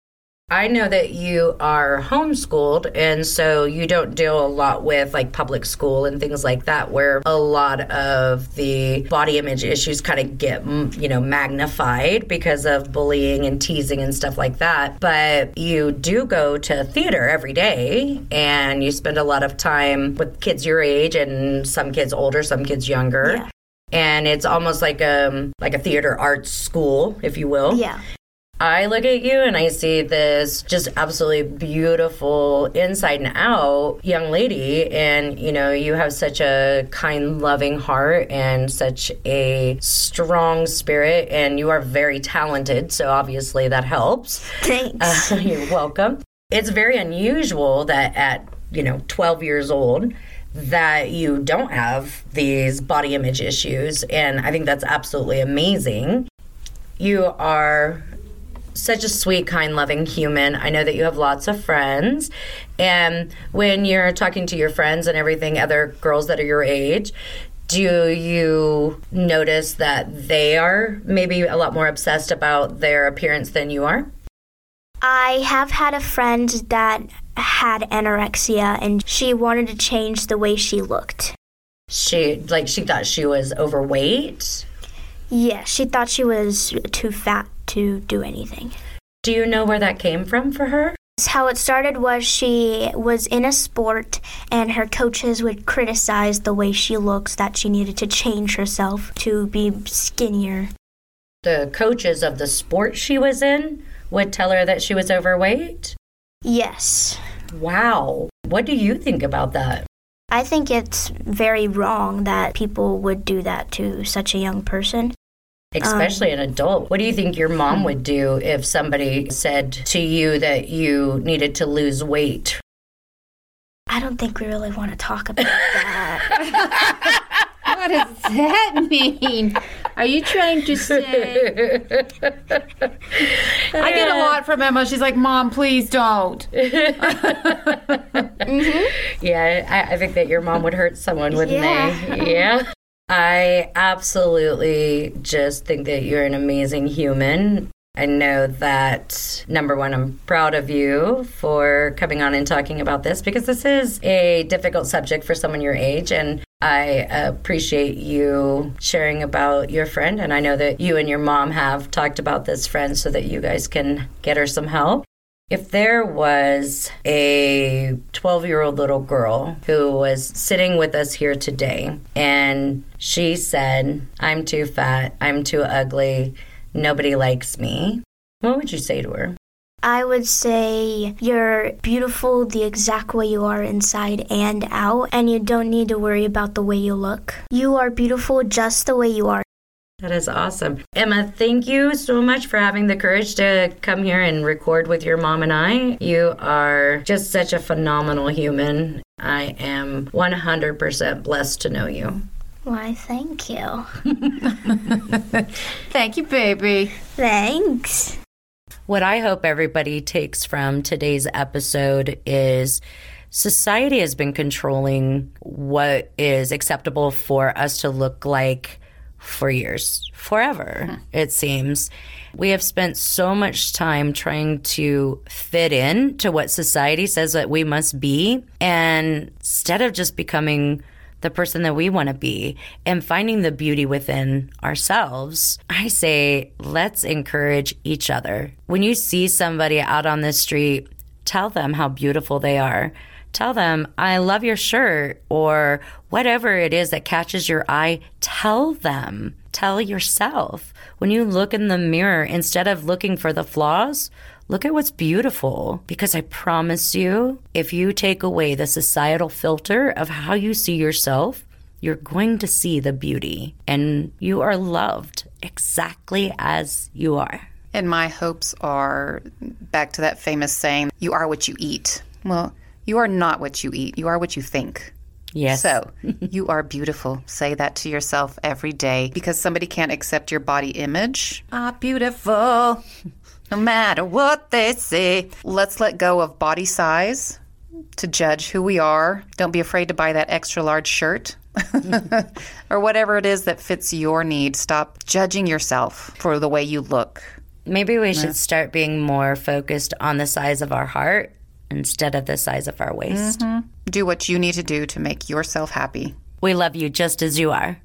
S1: I know that you are homeschooled, and so you don't deal a lot with like public school and things like that, where a lot of the body image issues kind of get, you know, magnified because of bullying and teasing and stuff like that. But you do go to theater every day, and you spend a lot of time with kids your age and some kids older, some kids younger.
S3: Yeah.
S1: And it's almost like a like a theater arts school, if you will.
S3: Yeah.
S1: I look at you and I see this just absolutely beautiful inside and out young lady. And, you know, you have such a kind, loving heart and such a strong spirit, and you are very talented. So obviously that helps.
S3: Thanks.
S1: Uh, *laughs* you're welcome. It's very unusual that at, you know, 12 years old, that you don't have these body image issues. And I think that's absolutely amazing. You are such a sweet, kind, loving human. I know that you have lots of friends. And when you're talking to your friends and everything, other girls that are your age, do you notice that they are maybe a lot more obsessed about their appearance than you are?
S3: I have had a friend that had anorexia and she wanted to change the way she looked.
S1: She like she thought she was overweight.
S3: Yeah, she thought she was too fat to do anything.
S1: Do you know where that came from for her?
S3: How it started was she was in a sport and her coaches would criticize the way she looks, that she needed to change herself to be skinnier.
S1: The coaches of the sport she was in would tell her that she was overweight.
S3: Yes.
S1: Wow. What do you think about that?
S3: I think it's very wrong that people would do that to such a young person.
S1: Especially um, an adult. What do you think your mom hmm. would do if somebody said to you that you needed to lose weight?
S3: I don't think we really want to talk about that. *laughs*
S4: What does that mean? Are you trying to say? *laughs* I get a lot from Emma. She's like, Mom, please don't. *laughs* Mm-hmm.
S1: Yeah, I, I think that your mom would hurt someone, wouldn't
S3: Yeah.
S1: they? Yeah. I absolutely just think that you're an amazing human. I know that number one, I'm proud of you for coming on and talking about this because this is a difficult subject for someone your age. And I appreciate you sharing about your friend. And I know that you and your mom have talked about this friend so that you guys can get her some help. If there was a 12 year old little girl who was sitting with us here today and she said, I'm too fat, I'm too ugly, nobody likes me, what would you say to her?
S3: I would say you're beautiful the exact way you are inside and out, and you don't need to worry about the way you look. You are beautiful just the way you are.
S1: That is awesome. Emma, thank you so much for having the courage to come here and record with your mom and I. You are just such a phenomenal human. I am 100% blessed to know you.
S3: Why, thank you. *laughs*
S4: Thank you, baby.
S3: Thanks.
S1: What I hope everybody takes from today's episode is society has been controlling what is acceptable for us to look like for years, forever, hmm. it seems. We have spent so much time trying to fit in to what society says that we must be. And instead of just becoming the person that we want to be and finding the beauty within ourselves, I say, let's encourage each other. When you see somebody out on the street, tell them how beautiful they are. Tell them, I love your shirt, or whatever it is that catches your eye. Tell them. Tell yourself. When you look in the mirror, instead of looking for the flaws, look at what's beautiful. Because I promise you, if you take away the societal filter of how you see yourself, you're going to see the beauty. And you are loved exactly as you are.
S2: And my hopes are back to that famous saying, you are what you eat. Well, you are not what you eat, you are what you think.
S1: Yes.
S2: So, *laughs* you are beautiful. Say that to yourself every day because somebody can't accept your body image. Ah, beautiful. No matter what they say. Let's let go of body size to judge who we are. Don't be afraid to buy that extra large shirt. *laughs* or whatever it is that fits your need. Stop judging yourself for the way you look.
S1: Maybe we should start being more focused on the size of our heart instead of the size of our waist. Mm-hmm.
S2: Do what you need to do to make yourself happy.
S1: We love you just as you are.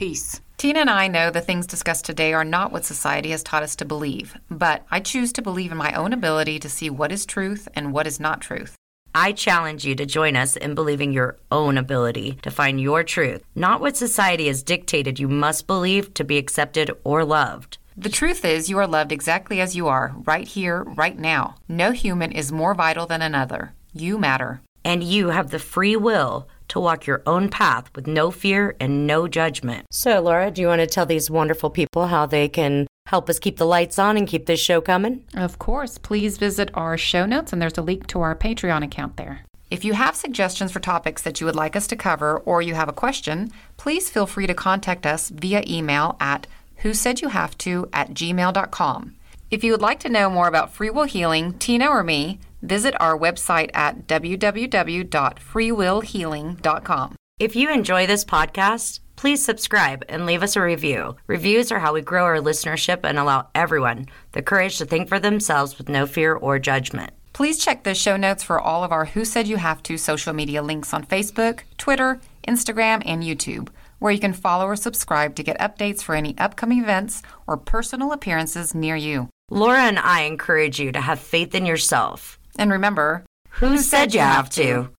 S2: Peace. Tina and I know the things discussed today are not what society has taught us to believe, but I choose to believe in my own ability to see what is truth and what is not truth.
S1: I challenge you to join us in believing your own ability to find your truth, not what society has dictated you must believe to be accepted or loved.
S2: The truth is, you are loved exactly as you are, right here, right now. No human is more vital than another. You matter.
S1: And you have the free will to walk your own path with no fear and no judgment. So, Laura, do you want to tell these wonderful people how they can help us keep the lights on and keep this show coming?
S2: Of course, please visit our show notes, and there's a link to our Patreon account there. If you have suggestions for topics that you would like us to cover or you have a question, please feel free to contact us via email at who said you have to at gmail.com. If you would like to know more about free will healing, Tina or me, visit our website at www.freewillhealing.com.
S1: If you enjoy this podcast, please subscribe and leave us a review. Reviews are how we grow our listenership and allow everyone the courage to think for themselves with no fear or judgment.
S2: Please check the show notes for all of our Who Said You Have to social media links on Facebook, Twitter, Instagram, and YouTube, where you can follow or subscribe to get updates for any upcoming events or personal appearances near you.
S1: Laura and I encourage you to have faith in yourself.
S2: And remember,
S1: Who said you have to?